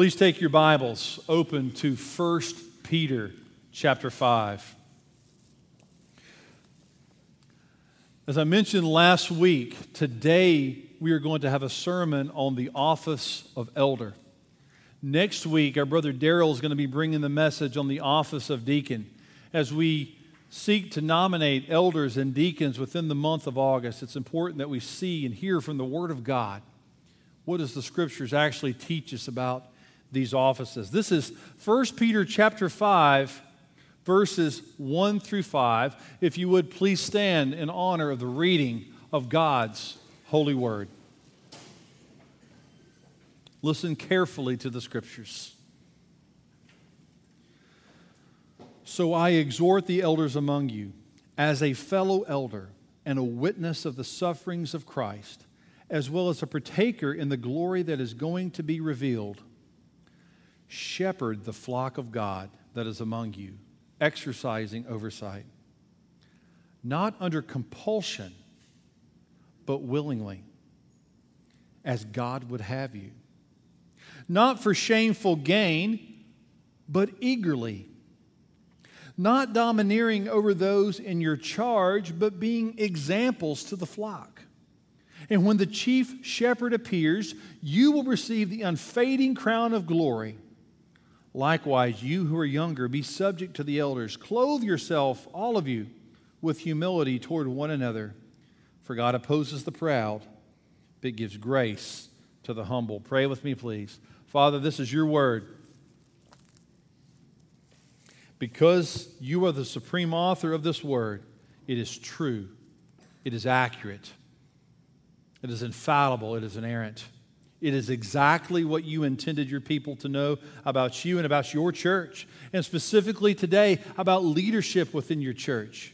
Please take your Bibles open to 1 Peter chapter 5. As I mentioned last week, today we are going to have a sermon on the office of elder. Next week, our brother Daryl is going to be bringing the message on the office of deacon. As we seek to nominate elders and deacons within the month of August, it's important that we see and hear from the Word of God what does the Scriptures actually teach us about these offices. This is 1 Peter chapter 5 verses 1 through 5. If you would please stand in honor of the reading of God's holy word. Listen carefully to the scriptures. So I exhort the elders among you, as a fellow elder and a witness of the sufferings of Christ, as well as a partaker in the glory that is going to be revealed shepherd the flock of God that is among you, exercising oversight, not under compulsion, but willingly, as God would have you, not for shameful gain, but eagerly, not domineering over those in your charge, but being examples to the flock. And when the chief shepherd appears, you will receive the unfading crown of glory. Likewise, you who are younger, be subject to the elders. Clothe yourself, all of you, with humility toward one another. For God opposes the proud, but gives grace to the humble. Pray with me, please. Father, this is your word. Because you are the supreme author of this word, it is true, it is accurate, it is infallible, it is inerrant. It is exactly what you intended your people to know about you and about your church, and specifically today about leadership within your church.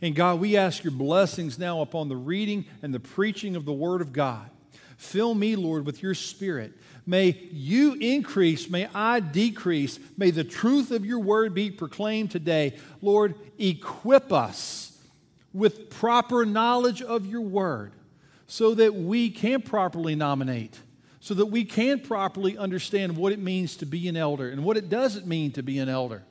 And God, we ask your blessings now upon the reading and the preaching of the Word of God. Fill me, Lord, with your Spirit. May you increase, may I decrease. May the truth of your Word be proclaimed today. Lord, equip us with proper knowledge of your Word so that we can properly nominate, so that we can properly understand what it means to be an elder and what it doesn't mean to be an elder.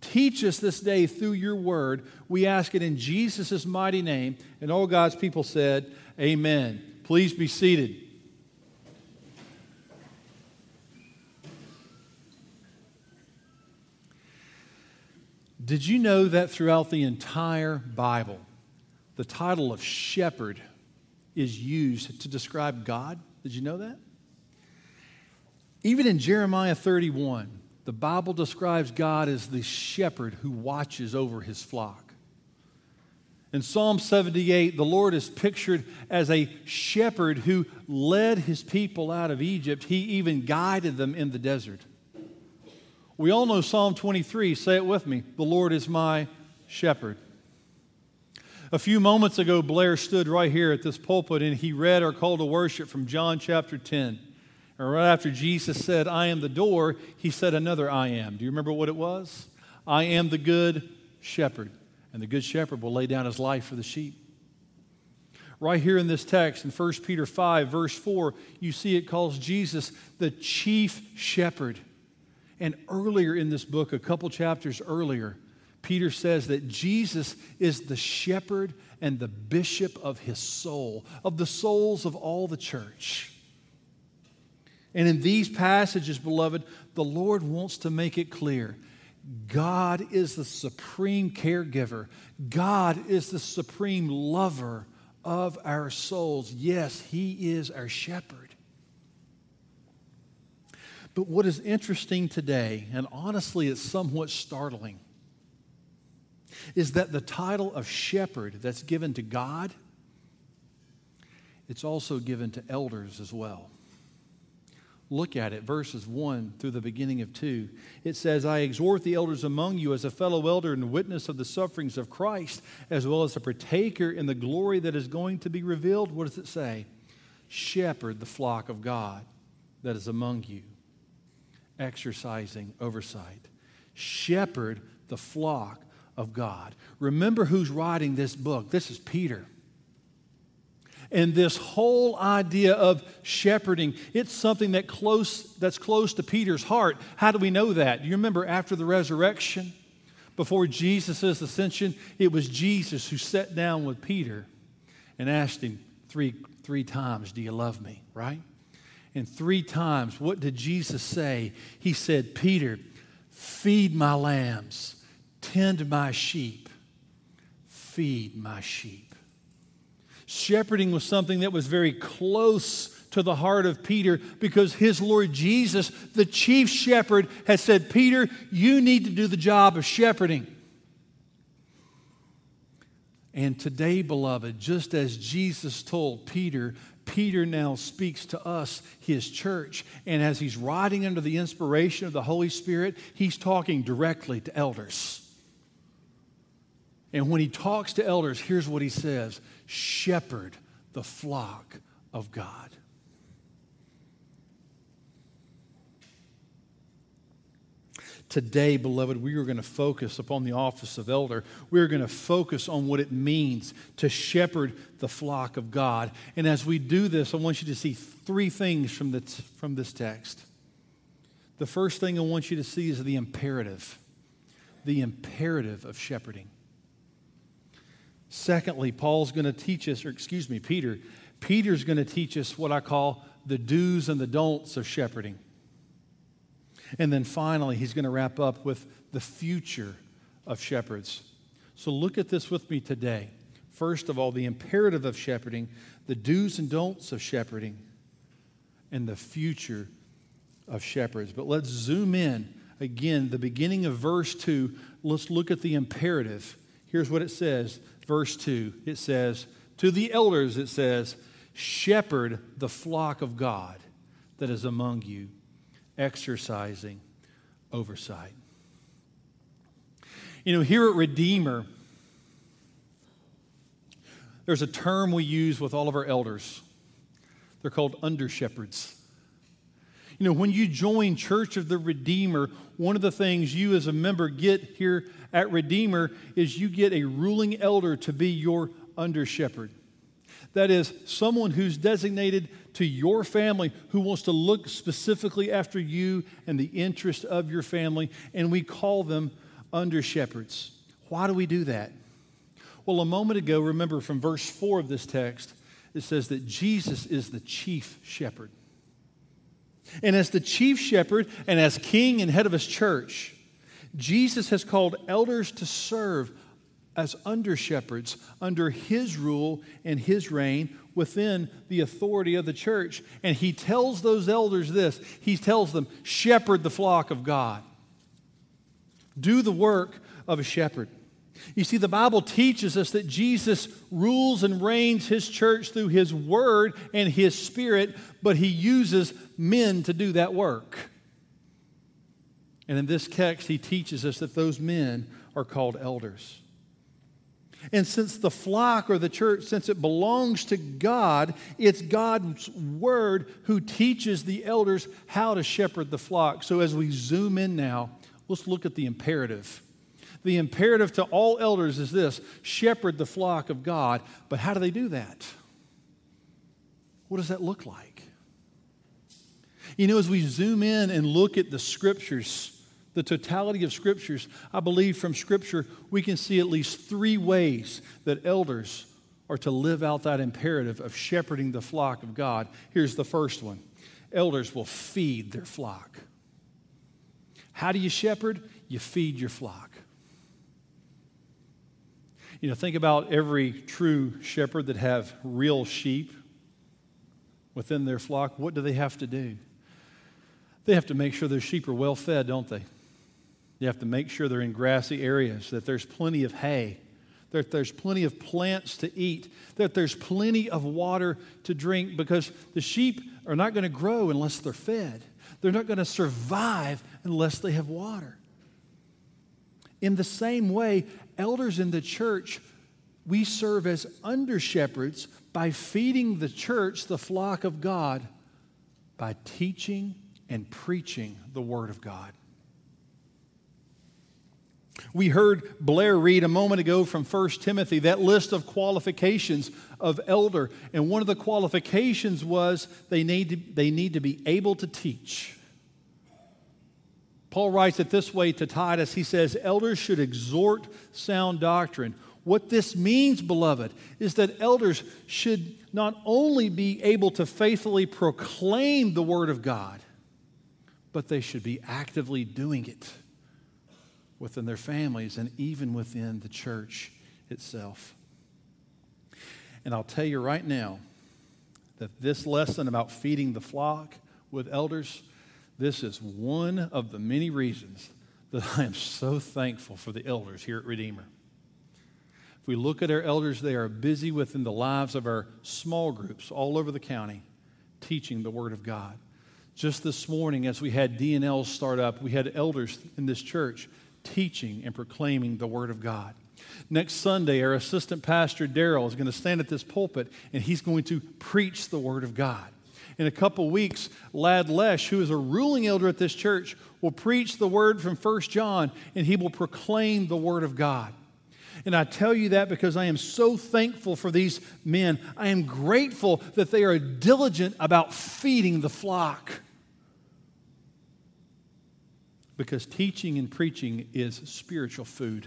Teach us this day through your word. We ask it in Jesus' mighty name. And all God's people said, Amen. Please be seated. Did you know that throughout the entire Bible, the title of shepherd is used to describe God. Did you know that? Even in Jeremiah 31, the Bible describes God as the shepherd who watches over his flock. In Psalm 78, the Lord is pictured as a shepherd who led his people out of Egypt. He even guided them in the desert. We all know Psalm 23. Say it with me The Lord is my shepherd. A few moments ago, Blair stood right here at this pulpit and he read our call to worship from John chapter 10. And right after Jesus said, I am the door, he said another I am. Do you remember what it was? I am the good shepherd, and the good shepherd will lay down his life for the sheep. Right here in this text, in 1 Peter 5, verse 4, you see it calls Jesus the chief shepherd. And earlier in this book, a couple chapters earlier, Peter says that Jesus is the shepherd and the bishop of his soul, of the souls of all the church. And in these passages, beloved, the Lord wants to make it clear God is the supreme caregiver, God is the supreme lover of our souls. Yes, He is our shepherd. But what is interesting today, and honestly, it's somewhat startling is that the title of shepherd that's given to God, it's also given to elders as well. Look at it, verses 1 through the beginning of 2. It says, I exhort the elders among you as a fellow elder and witness of the sufferings of Christ, as well as a partaker in the glory that is going to be revealed. What does it say? Shepherd the flock of God that is among you, exercising oversight. Shepherd the flock of God. Remember who's writing this book. This is Peter. And this whole idea of shepherding, it's something that close, that's close to Peter's heart. How do we know that? Do you remember after the resurrection, before Jesus' ascension, it was Jesus who sat down with Peter and asked him three, three times, Do you love me? Right? And three times, what did Jesus say? He said, Peter, feed my lambs, tend my sheep, feed my sheep. Shepherding was something that was very close to the heart of Peter because his Lord Jesus, the chief shepherd, has said, Peter, you need to do the job of shepherding. And today, beloved, just as Jesus told Peter, Peter now speaks to us, his church. And as he's writing under the inspiration of the Holy Spirit, he's talking directly to elders. And when he talks to elders, here's what he says shepherd the flock of God. Today, beloved, we are going to focus upon the office of elder. We are going to focus on what it means to shepherd the flock of God. And as we do this, I want you to see three things from, the, from this text. The first thing I want you to see is the imperative, the imperative of shepherding. Secondly, Paul's going to teach us, or excuse me, Peter, Peter's going to teach us what I call the do's and the don'ts of shepherding. And then finally, he's going to wrap up with the future of shepherds. So look at this with me today. First of all, the imperative of shepherding, the do's and don'ts of shepherding, and the future of shepherds. But let's zoom in again, the beginning of verse 2. Let's look at the imperative. Here's what it says verse 2, it says, To the elders, it says, shepherd the flock of God that is among you, exercising oversight. You know, here at Redeemer, there's a term we use with all of our elders. They're called under shepherds. You know, when you join Church of the Redeemer, one of the things you as a member get here at Redeemer is you get a ruling elder to be your under shepherd. That is, someone who's designated to your family who wants to look specifically after you and the interest of your family, and we call them under shepherds. Why do we do that? Well, a moment ago, remember from verse 4 of this text, it says that Jesus is the chief shepherd. And as the chief shepherd and as king and head of his church, Jesus has called elders to serve as under shepherds under his rule and his reign within the authority of the church. And he tells those elders this he tells them, shepherd the flock of God, do the work of a shepherd. You see, the Bible teaches us that Jesus rules and reigns his church through his word and his spirit, but he uses men to do that work. And in this text, he teaches us that those men are called elders. And since the flock or the church, since it belongs to God, it's God's word who teaches the elders how to shepherd the flock. So as we zoom in now, let's look at the imperative. The imperative to all elders is this shepherd the flock of God. But how do they do that? What does that look like? You know, as we zoom in and look at the scriptures, the totality of scriptures, I believe from scripture we can see at least three ways that elders are to live out that imperative of shepherding the flock of God. Here's the first one elders will feed their flock. How do you shepherd? You feed your flock. You know, think about every true shepherd that have real sheep within their flock. What do they have to do? They have to make sure their sheep are well fed, don't they? You have to make sure they're in grassy areas, that there's plenty of hay, that there's plenty of plants to eat, that there's plenty of water to drink, because the sheep are not going to grow unless they're fed. They're not going to survive unless they have water. In the same way, elders in the church, we serve as under shepherds by feeding the church, the flock of God, by teaching and preaching the Word of God. We heard Blair read a moment ago from 1 Timothy that list of qualifications of elder. And one of the qualifications was they need to, they need to be able to teach. Paul writes it this way to Titus. He says, Elders should exhort sound doctrine. What this means, beloved, is that elders should not only be able to faithfully proclaim the Word of God, but they should be actively doing it within their families and even within the church itself. And I'll tell you right now that this lesson about feeding the flock with elders, this is one of the many reasons that I am so thankful for the elders here at Redeemer. If we look at our elders, they are busy within the lives of our small groups all over the county teaching the Word of God. Just this morning, as we had DNL start up, we had elders in this church teaching and proclaiming the Word of God. Next Sunday, our assistant pastor, Daryl, is going to stand at this pulpit and he's going to preach the Word of God. In a couple weeks, Lad Lesh, who is a ruling elder at this church, will preach the word from 1 John and he will proclaim the Word of God. And I tell you that because I am so thankful for these men. I am grateful that they are diligent about feeding the flock because teaching and preaching is spiritual food.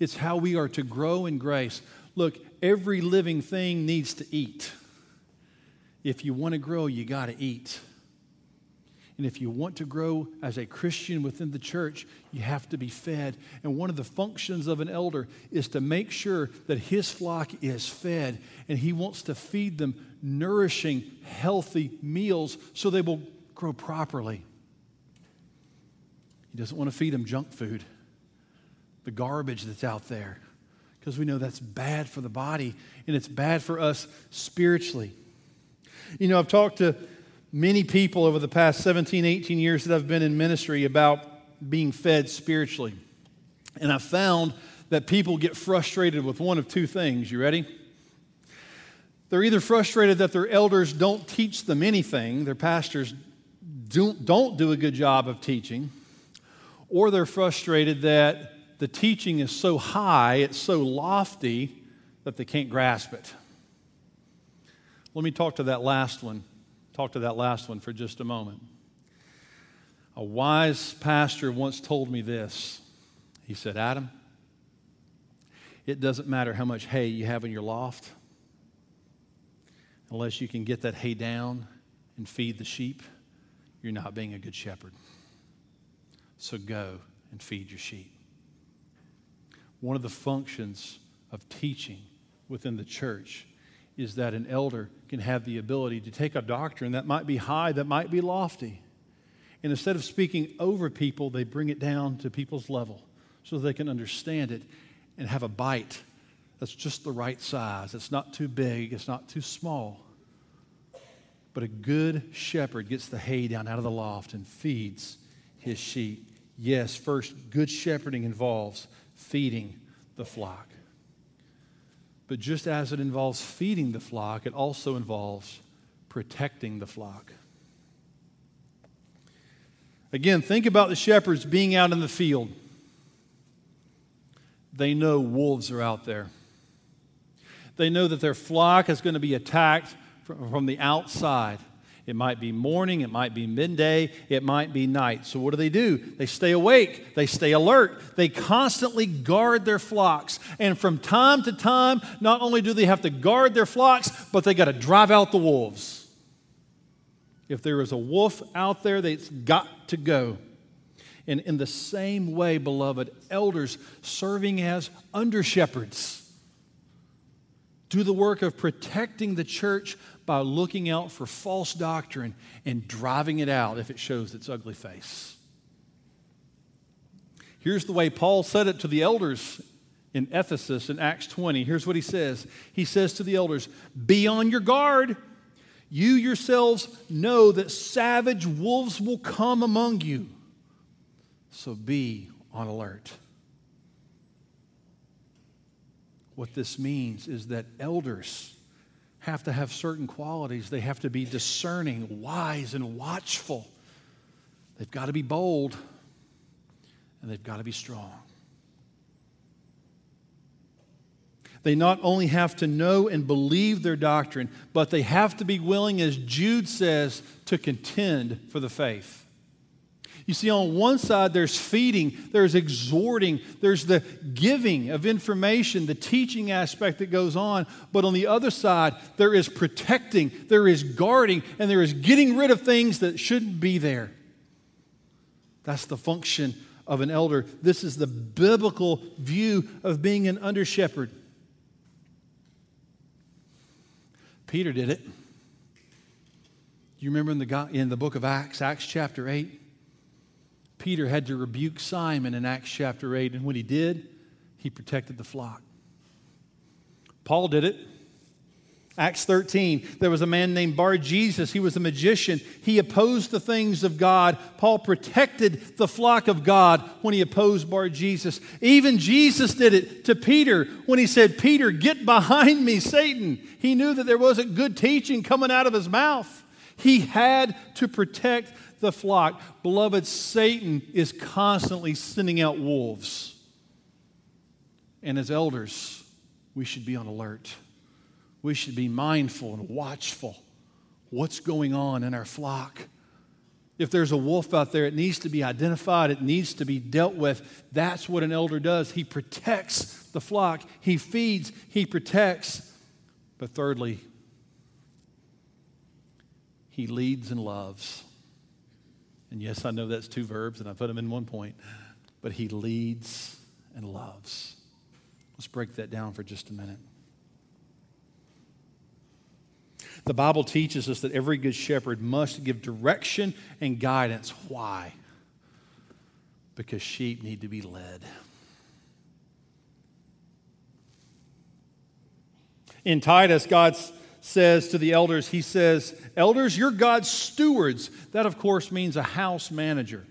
It's how we are to grow in grace. Look, every living thing needs to eat. If you want to grow, you got to eat. And if you want to grow as a Christian within the church, you have to be fed. And one of the functions of an elder is to make sure that his flock is fed. And he wants to feed them nourishing, healthy meals so they will grow properly. He doesn't want to feed them junk food, the garbage that's out there, because we know that's bad for the body and it's bad for us spiritually. You know, I've talked to many people over the past 17, 18 years that I've been in ministry about being fed spiritually. And I found that people get frustrated with one of two things. You ready? They're either frustrated that their elders don't teach them anything, their pastors don't, don't do a good job of teaching, or they're frustrated that the teaching is so high, it's so lofty, that they can't grasp it. Let me talk to that last one. Talk to that last one for just a moment. A wise pastor once told me this. He said, Adam, it doesn't matter how much hay you have in your loft, unless you can get that hay down and feed the sheep you're not being a good shepherd. So go and feed your sheep. One of the functions of teaching within the church is that an elder can have the ability to take a doctrine that might be high, that might be lofty, and instead of speaking over people, they bring it down to people's level so they can understand it and have a bite that's just the right size. It's not too big, it's not too small. But a good shepherd gets the hay down out of the loft and feeds his sheep. Yes, first, good shepherding involves feeding the flock. But just as it involves feeding the flock, it also involves protecting the flock. Again, think about the shepherds being out in the field. They know wolves are out there. They know that their flock is going to be attacked from the outside. It might be morning, it might be midday, it might be night. So, what do they do? They stay awake, they stay alert, they constantly guard their flocks. And from time to time, not only do they have to guard their flocks, but they got to drive out the wolves. If there is a wolf out there, it's got to go. And in the same way, beloved, elders serving as under shepherds do the work of protecting the church by looking out for false doctrine and driving it out if it shows its ugly face. Here's the way Paul said it to the elders in Ephesus in Acts 20. Here's what he says He says to the elders, Be on your guard. You yourselves know that savage wolves will come among you. So be on alert. What this means is that elders have to have certain qualities. They have to be discerning, wise, and watchful. They've got to be bold. and they've got to be strong. They not only have to know and believe their doctrine, but they have to be willing, as Jude says, to contend for the faith. You see, on one side, there's feeding, there's exhorting, there's the giving of information, the teaching aspect that goes on. But on the other side, there is protecting, there is guarding, and there is getting rid of things that shouldn't be there. That's the function of an elder. This is the biblical view of being an under shepherd. Peter did it. You remember in the, in the book of Acts, Acts chapter 8? Peter had to rebuke Simon in Acts chapter 8, and when he did, he protected the flock. Paul did it. Acts 13, there was a man named Bar Jesus. He was a magician. He opposed the things of God. Paul protected the flock of God when he opposed Bar Jesus. Even Jesus did it to Peter when he said, Peter, get behind me, Satan. He knew that there wasn't good teaching coming out of his mouth. He had to protect the flock. Beloved, Satan is constantly sending out wolves. And as elders, we should be on alert. We should be mindful and watchful. What's going on in our flock? If there's a wolf out there, it needs to be identified, it needs to be dealt with. That's what an elder does. He protects the flock, he feeds, he protects. But thirdly, he leads and loves. And yes, I know that's two verbs, and I put them in one point, but he leads and loves. Let's break that down for just a minute. The Bible teaches us that every good shepherd must give direction and guidance. Why? Because sheep need to be led. In Titus, God's says to the elders, he says, Elders, you're God's stewards. That, of course, means a house manager.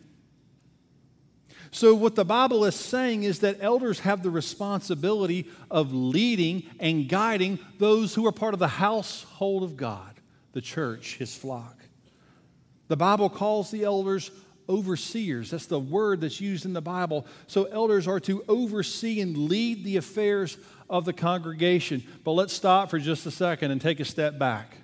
So, what the Bible is saying is that elders have the responsibility of leading and guiding those who are part of the household of God, the church, his flock. The Bible calls the elders overseers. That's the word that's used in the Bible. So, elders are to oversee and lead the affairs of the congregation. But let's stop for just a second and take a step back.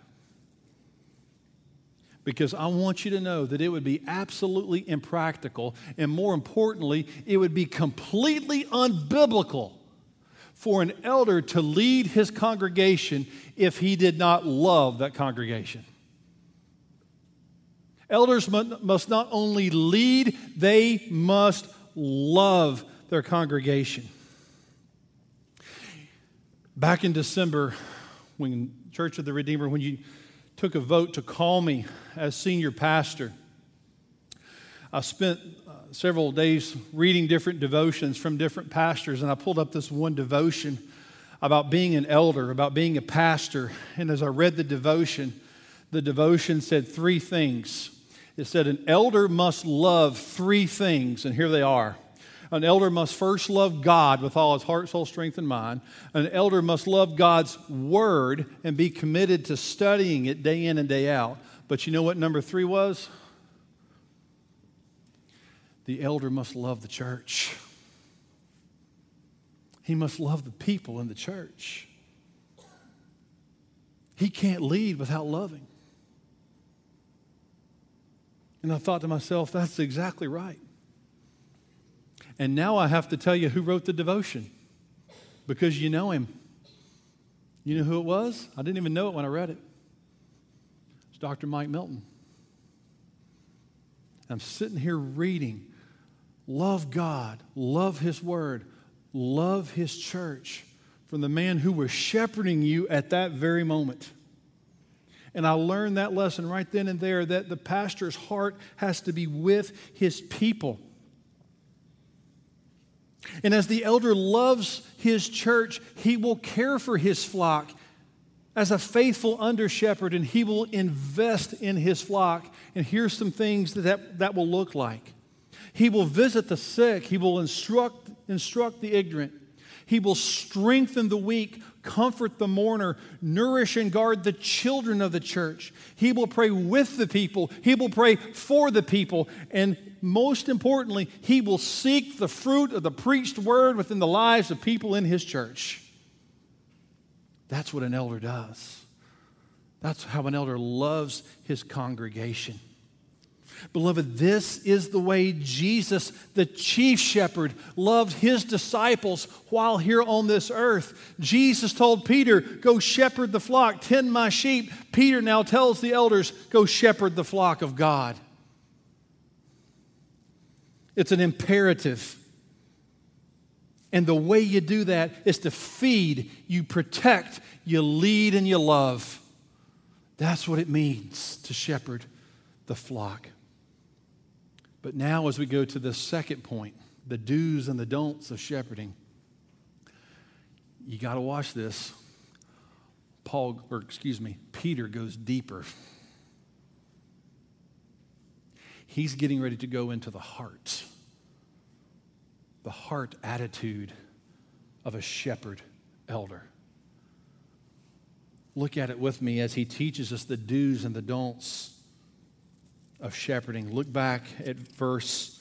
Because I want you to know that it would be absolutely impractical, and more importantly, it would be completely unbiblical for an elder to lead his congregation if he did not love that congregation. Elders must not only lead, they must love their congregation. Back in December, when Church of the Redeemer, when you took a vote to call me as senior pastor, I spent uh, several days reading different devotions from different pastors, and I pulled up this one devotion about being an elder, about being a pastor. And as I read the devotion, the devotion said three things. It said, An elder must love three things, and here they are an elder must first love God with all his heart, soul, strength, and mind. An elder must love God's word and be committed to studying it day in and day out. But you know what number three was? The elder must love the church. He must love the people in the church. He can't lead without loving. And I thought to myself, that's exactly right. And now I have to tell you who wrote the devotion because you know him. You know who it was? I didn't even know it when I read it. It's Dr. Mike Milton. I'm sitting here reading, love God, love His Word, love His church from the man who was shepherding you at that very moment. And I learned that lesson right then and there that the pastor's heart has to be with his people. And as the elder loves his church, he will care for his flock as a faithful under shepherd and he will invest in his flock. And here's some things that, that that will look like he will visit the sick, he will instruct, instruct the ignorant, He will strengthen the weak, comfort the mourner, nourish and guard the children of the church. He will pray with the people, he will pray for the people, and most importantly, he will seek the fruit of the preached word within the lives of people in his church. That's what an elder does. That's how an elder loves his congregation. Beloved, this is the way Jesus, the chief shepherd, loved his disciples while here on this earth. Jesus told Peter, Go shepherd the flock, tend my sheep. Peter now tells the elders, Go shepherd the flock of God. It's an imperative. And the way you do that is to feed, you protect, you lead, and you love. That's what it means to shepherd the flock. But now, as we go to the second point, the do's and the don'ts of shepherding, you got to watch this. Paul, or excuse me, Peter goes deeper. He's getting ready to go into the heart, the heart attitude of a shepherd elder. Look at it with me as he teaches us the do's and the don'ts of shepherding. Look back at verse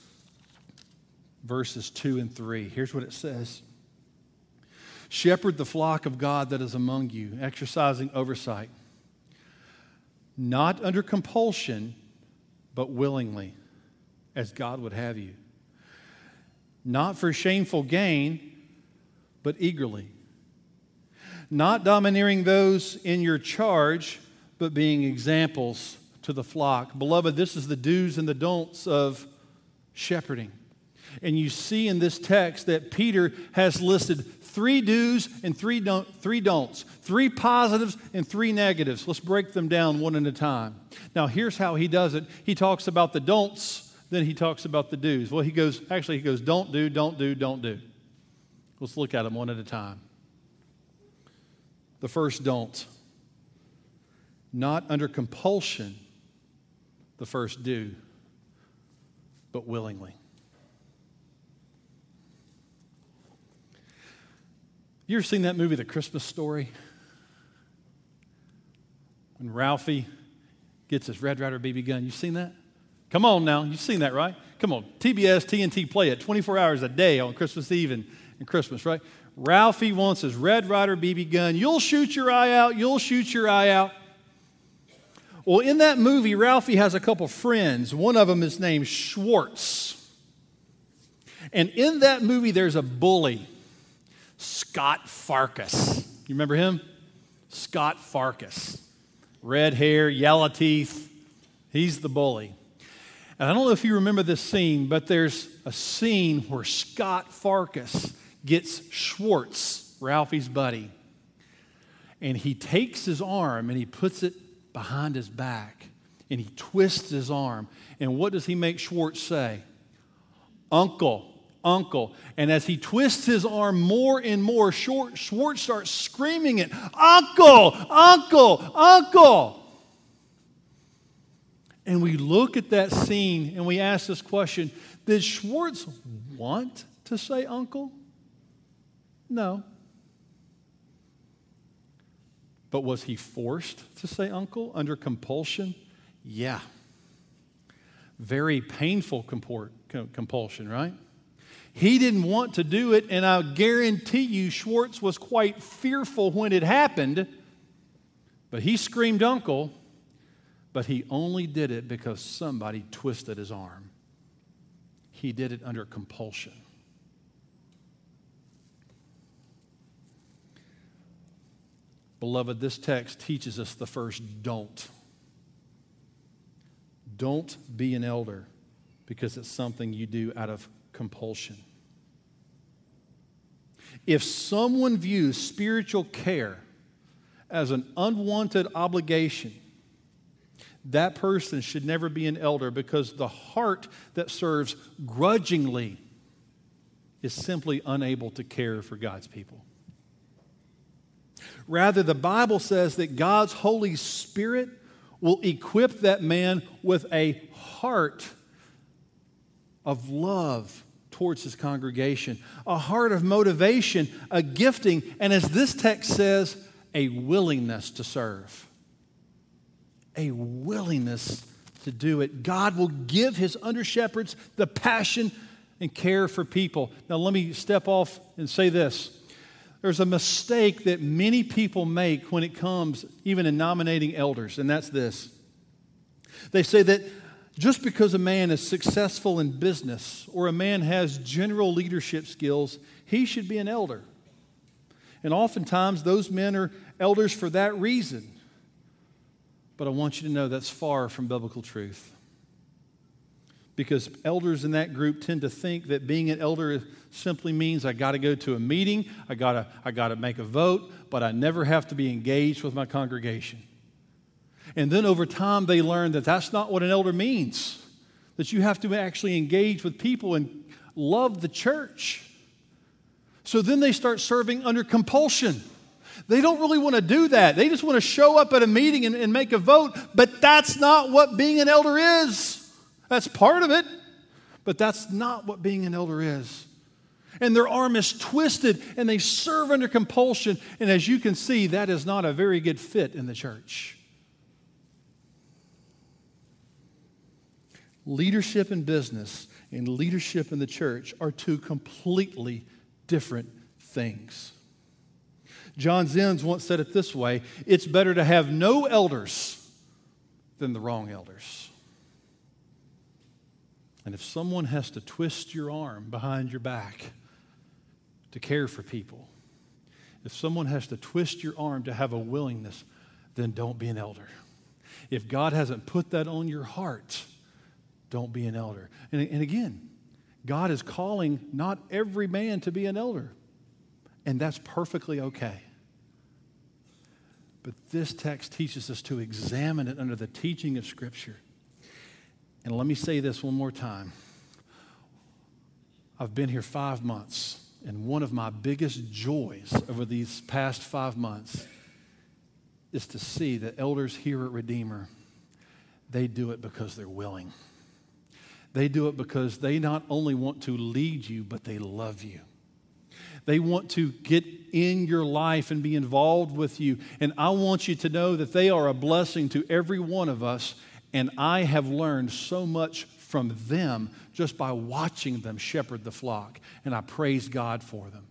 verses 2 and 3. Here's what it says. Shepherd the flock of God that is among you, exercising oversight, not under compulsion, but willingly, as God would have you. Not for shameful gain, but eagerly. Not domineering those in your charge, but being examples to the flock. Beloved, this is the do's and the don'ts of shepherding. And you see in this text that Peter has listed three do's and three, three don'ts, three positives and three negatives. Let's break them down one at a time. Now, here's how he does it he talks about the don'ts, then he talks about the do's. Well, he goes, actually, he goes, don't do, don't do, don't do. Let's look at them one at a time. The first don't not under compulsion the first do, but willingly. You ever seen that movie, The Christmas Story? When Ralphie gets his Red Ryder BB gun. You've seen that? Come on now. You've seen that, right? Come on. TBS, TNT play it 24 hours a day on Christmas Eve and, and Christmas, right? Ralphie wants his Red Ryder BB gun. You'll shoot your eye out. You'll shoot your eye out. Well, in that movie, Ralphie has a couple friends. One of them is named Schwartz. And in that movie, there's a bully, Scott Farkus. You remember him? Scott Farkus. Red hair, yellow teeth. He's the bully. And I don't know if you remember this scene, but there's a scene where Scott Farkus gets Schwartz, Ralphie's buddy, and he takes his arm and he puts it behind his back and he twists his arm. And what does he make Schwartz say? Uncle, uncle. And as he twists his arm more and more, Schwartz starts screaming it, Uncle, uncle, uncle. And we look at that scene and we ask this question Did Schwartz want to say uncle? No. But was he forced to say uncle under compulsion? Yeah. Very painful compulsion, right? He didn't want to do it, and I guarantee you, Schwartz was quite fearful when it happened. But he screamed uncle, but he only did it because somebody twisted his arm. He did it under compulsion. Beloved, this text teaches us the first don't. Don't be an elder because it's something you do out of compulsion. If someone views spiritual care as an unwanted obligation, that person should never be an elder because the heart that serves grudgingly is simply unable to care for God's people. Rather, the Bible says that God's Holy Spirit will equip that man with a heart of love towards his congregation, a heart of motivation, a gifting, and as this text says, a willingness to serve. A willingness to do it. God will give his under shepherds the passion and care for people. Now, let me step off and say this. There's a mistake that many people make when it comes even in nominating elders, and that's this. They say that just because a man is successful in business or a man has general leadership skills, he should be an elder. And oftentimes, those men are elders for that reason. But I want you to know that's far from biblical truth. Because elders in that group tend to think that being an elder simply means I got to go to a meeting, I got to I got to make a vote, but I never have to be engaged with my congregation. And then over time, they learn that that's not what an elder means, that you have to actually engage with people and love the church. So then they start serving under compulsion. They don't really want to do that. They just want to show up at a meeting and, and make a vote, but that's not what being an elder is. That's part of it, but that's not what being an elder is. And their arm is twisted and they serve under compulsion. And as you can see, that is not a very good fit in the church. Leadership in business and leadership in the church are two completely different things. John Zenz once said it this way it's better to have no elders than the wrong elders. And if someone has to twist your arm behind your back to care for people, if someone has to twist your arm to have a willingness, then don't be an elder. If God hasn't put that on your heart, don't be an elder. And, and again, God is calling not every man to be an elder, and that's perfectly okay. But this text teaches us to examine it under the teaching of Scripture. And let me say this one more time. I've been here five months, and one of my biggest joys over these past five months is to see that elders here at Redeemer, they do it because they're willing. They do it because they not only want to lead you, but they love you. They want to get in your life and be involved with you. And I want you to know that they are a blessing to every one of us. And I have learned so much from them just by watching them shepherd the flock. And I praise God for them.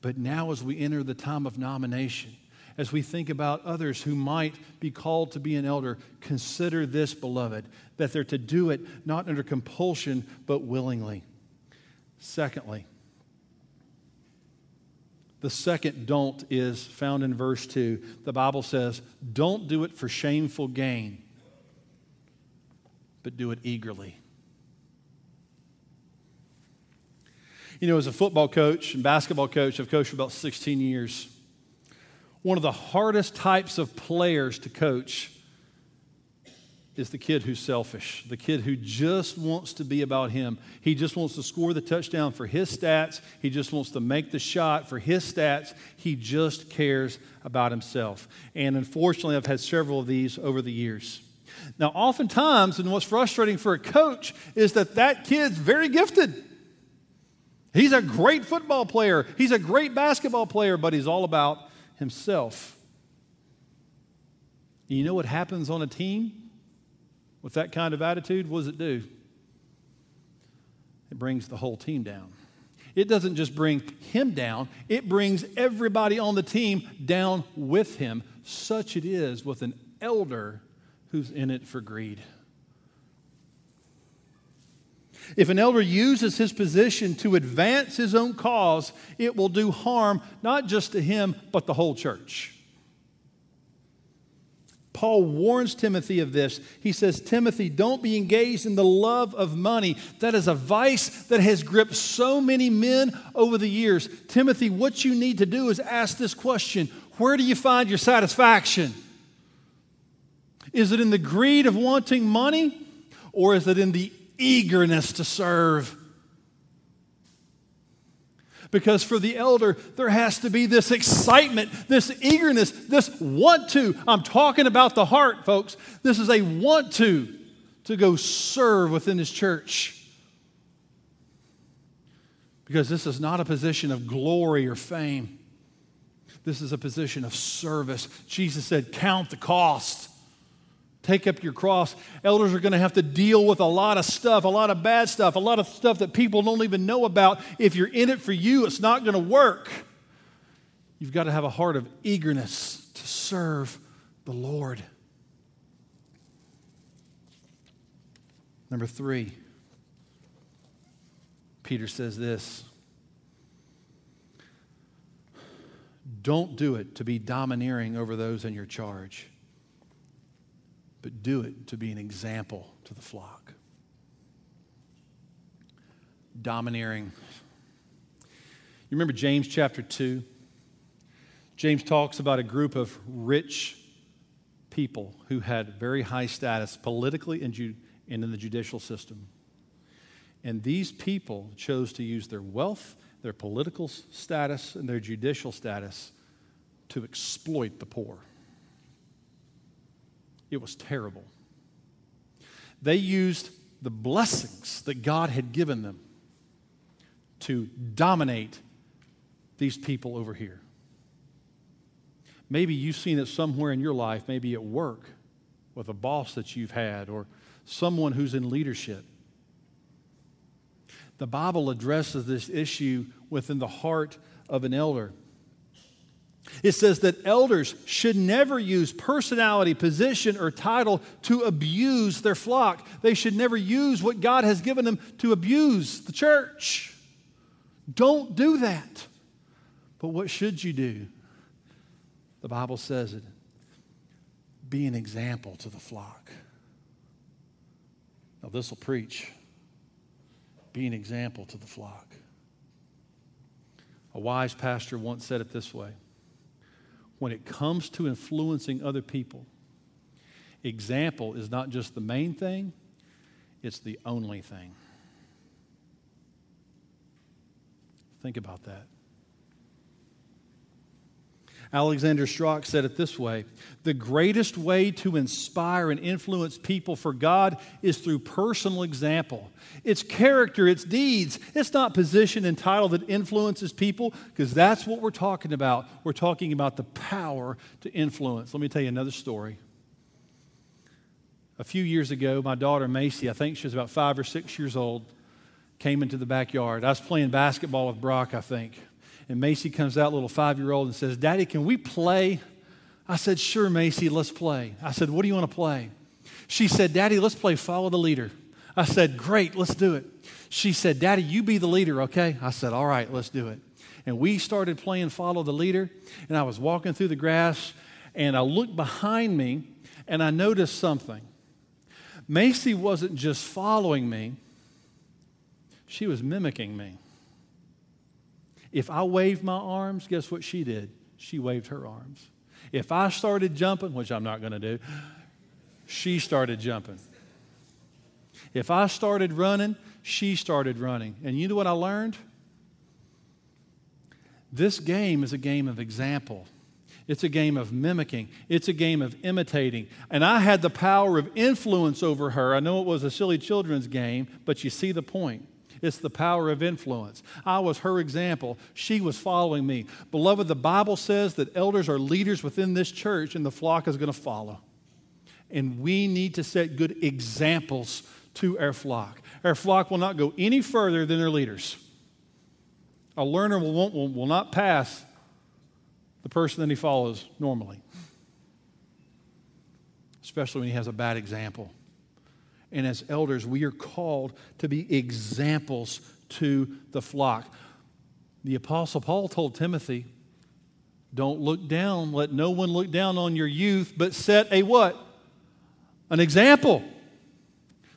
But now, as we enter the time of nomination, as we think about others who might be called to be an elder, consider this, beloved, that they're to do it not under compulsion, but willingly. Secondly, the second don't is found in verse 2. The Bible says, Don't do it for shameful gain, but do it eagerly. You know, as a football coach and basketball coach, I've coached for about 16 years one of the hardest types of players to coach is the kid who's selfish, the kid who just wants to be about him. He just wants to score the touchdown for his stats, he just wants to make the shot for his stats. He just cares about himself. And unfortunately, I've had several of these over the years. Now, oftentimes, and what's frustrating for a coach is that that kid's very gifted. He's a great football player, he's a great basketball player, but he's all about himself. And you know what happens on a team with that kind of attitude? What does it do? It brings the whole team down. It doesn't just bring him down, it brings everybody on the team down with him. Such it is with an elder who's in it for greed. If an elder uses his position to advance his own cause, it will do harm not just to him, but the whole church. Paul warns Timothy of this. He says, Timothy, don't be engaged in the love of money. That is a vice that has gripped so many men over the years. Timothy, what you need to do is ask this question Where do you find your satisfaction? Is it in the greed of wanting money, or is it in the eagerness to serve. Because for the elder, there has to be this excitement, this eagerness, this want to. I'm talking about the heart, folks. This is a want to to go serve within his church. Because this is not a position of glory or fame. This is a position of service. Jesus said, Count the cost. Take up your cross. Elders are going to have to deal with a lot of stuff, a lot of bad stuff, a lot of stuff that people don't even know about. If you're in it for you, it's not going to work. You've got to have a heart of eagerness to serve the Lord. Number three, Peter says this Don't do it to be domineering over those in your charge but do it to be an example to the flock. Domineering. You remember James chapter 2? James talks about a group of rich people who had very high status politically and, ju- and in the judicial system. And these people chose to use their wealth, their political status, and their judicial status to exploit the poor. It was terrible. They used the blessings that God had given them to dominate these people over here. Maybe you've seen it somewhere in your life, maybe at work with a boss that you've had or someone who's in leadership. The Bible addresses this issue within the heart of an elder. It says that elders should never use personality, position, or title to abuse their flock. They should never use what God has given them to abuse the church. Don't do that. But what should you do? The Bible says it be an example to the flock. Now, this will preach. Be an example to the flock. A wise pastor once said it this way when it comes to influencing other people, example is not just the main thing, it's the only thing. Think about that. Alexander Strauch said it this way The greatest way to inspire and influence people for God is through personal example. It's character, it's deeds. It's not position and title that influences people, because that's what we're talking about. We're talking about the power to influence. Let me tell you another story. A few years ago, my daughter Macy, I think she was about five or six years old, came into the backyard. I was playing basketball with Brock, I think. And Macy comes out, little five year old, and says, Daddy, can we play? I said, Sure, Macy, let's play. I said, What do you want to play? She said, Daddy, let's play follow the leader. I said, Great, let's do it. She said, Daddy, you be the leader, okay? I said, All right, let's do it. And we started playing follow the leader, and I was walking through the grass, and I looked behind me, and I noticed something. Macy wasn't just following me, she was mimicking me. If I waved my arms, guess what she did? She waved her arms. If I started jumping, which I'm not going to do, she started jumping. If I started running, she started running. And you know what I learned? This game is a game of example. It's a game of mimicking. It's a game of imitating. And I had the power of influence over her. I know it was a silly children's game, but you see the point. It's the power of influence. I was her example. She was following me. Beloved, the Bible says that elders are leaders within this church, and the flock is going to follow. And we need to set good examples to our flock. Our flock will not go any further than their leaders. A learner will, will, will not pass the person that he follows normally, especially when he has a bad example and as elders, we are called to be examples to the flock. The Apostle Paul told Timothy, Don't look down, let no one look down on your youth, but set a what? An example.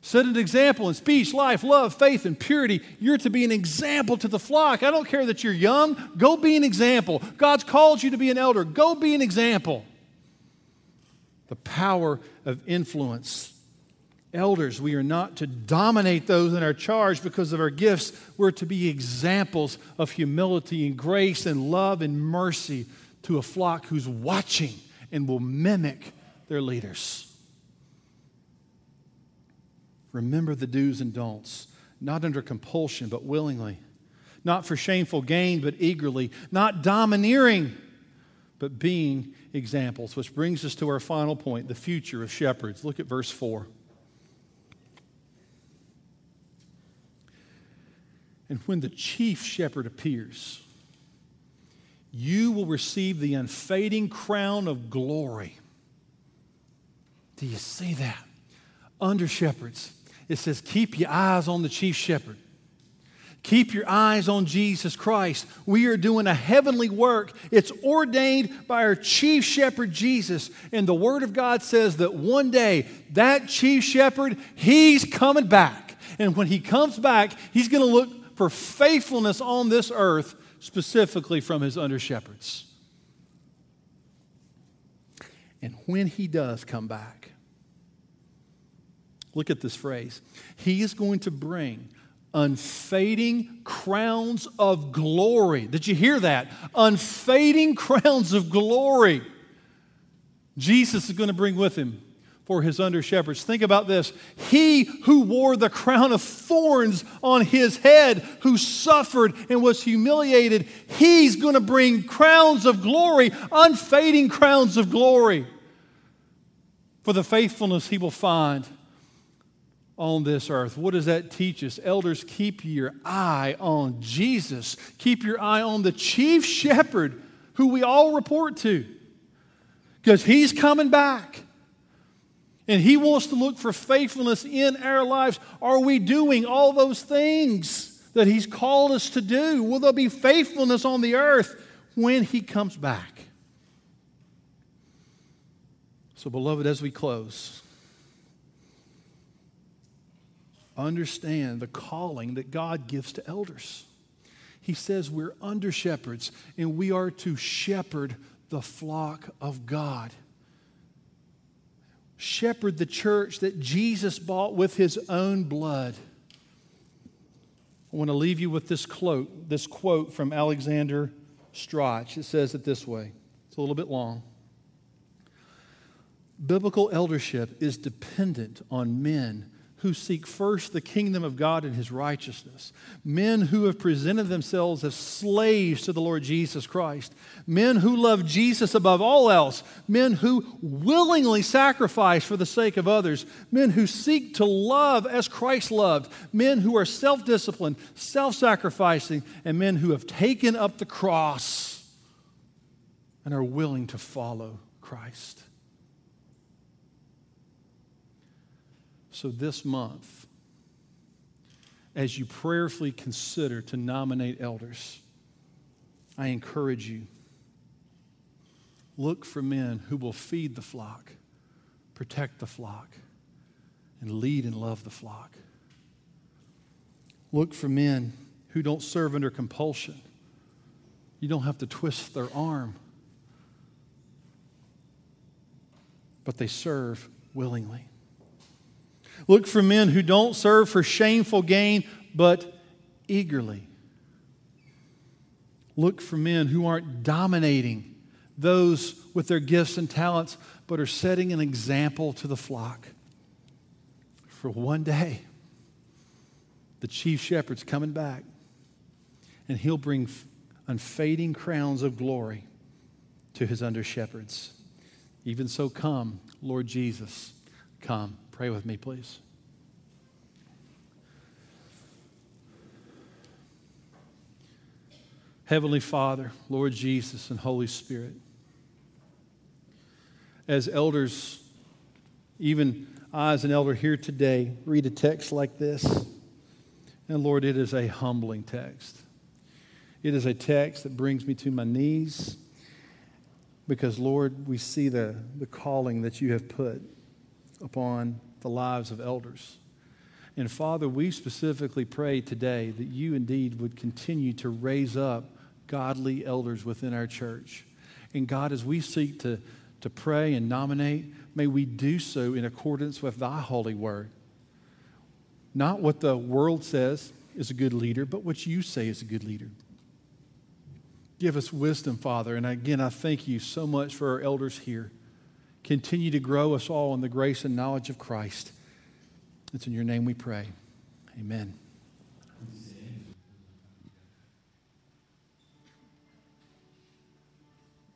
Set an example in speech, life, love, faith, and purity. You're to be an example to the flock. I don't care that you're young, go be an example. God's called you to be an elder, go be an example. The power of influence elders. We are not to dominate those in our charge because of our gifts. We're to be examples of humility and grace and love and mercy to a flock who's watching and will mimic their leaders. Remember the do's and don'ts, not under compulsion, but willingly. not for shameful gain, but eagerly, not domineering, but being examples. Which brings us to our final point the future of shepherds. Look at verse 4. And when the chief shepherd appears, you will receive the unfading crown of glory. Do you see that? Under shepherds, it says, keep your eyes on the chief shepherd. Keep your eyes on Jesus Christ. We are doing a heavenly work. It's ordained by our chief shepherd, Jesus. And the Word of God says that one day, that chief shepherd, he's coming back. And when he comes back, he's going to look for faithfulness on this earth, specifically from his under shepherds. And when he does come back, look at this phrase. He is going to bring unfading crowns of glory. Did you hear that? Unfading crowns of glory. Jesus is going to bring with him for his under shepherds. Think about this. He who wore the crown of thorns on his head, who suffered and was humiliated, he's going to bring crowns of glory, unfading crowns of glory for the faithfulness he will find on this earth. What does that teach us? Elders, keep your eye on Jesus. Keep your eye on the chief shepherd who we all report to. Because he's coming back. And he wants to look for faithfulness in our lives. Are we doing all those things that he's called us to do? Will there be faithfulness on the earth when he comes back? So, beloved, as we close, understand the calling that God gives to elders. He says we're under shepherds and we are to shepherd the flock of God. Shepherd the church that Jesus bought with his own blood. I want to leave you with this quote, this quote from Alexander Strauch. It says it this way. It's a little bit long. Biblical eldership is dependent on men who seek first the kingdom of God and his righteousness, men who have presented themselves as slaves to the Lord Jesus Christ, men who love Jesus above all else, men who willingly sacrifice for the sake of others, men who seek to love as Christ loved, men who are self disciplined, self sacrificing, and men who have taken up the cross and are willing to follow Christ. So, this month, as you prayerfully consider to nominate elders, I encourage you look for men who will feed the flock, protect the flock, and lead and love the flock. Look for men who don't serve under compulsion. You don't have to twist their arm, but they serve willingly. Look for men who don't serve for shameful gain, but eagerly. Look for men who aren't dominating those with their gifts and talents, but are setting an example to the flock. For one day, the chief shepherd's coming back, and he'll bring unfading crowns of glory to his under shepherds. Even so, come, Lord Jesus, come. Pray with me, please. Heavenly Father, Lord Jesus, and Holy Spirit, as elders, even I as an elder here today, read a text like this, and Lord, it is a humbling text. It is a text that brings me to my knees because, Lord, we see the, the calling that you have put upon the lives of elders. And Father, we specifically pray today that you indeed would continue to raise up godly elders within our church. And God, as we seek to, to pray and nominate, may we do so in accordance with thy holy word. Not what the world says is a good leader, but what you say is a good leader. Give us wisdom, Father. And again, I thank you so much for our elders here. Continue to grow us all in the grace and knowledge of Christ. It's in your name we pray. Amen.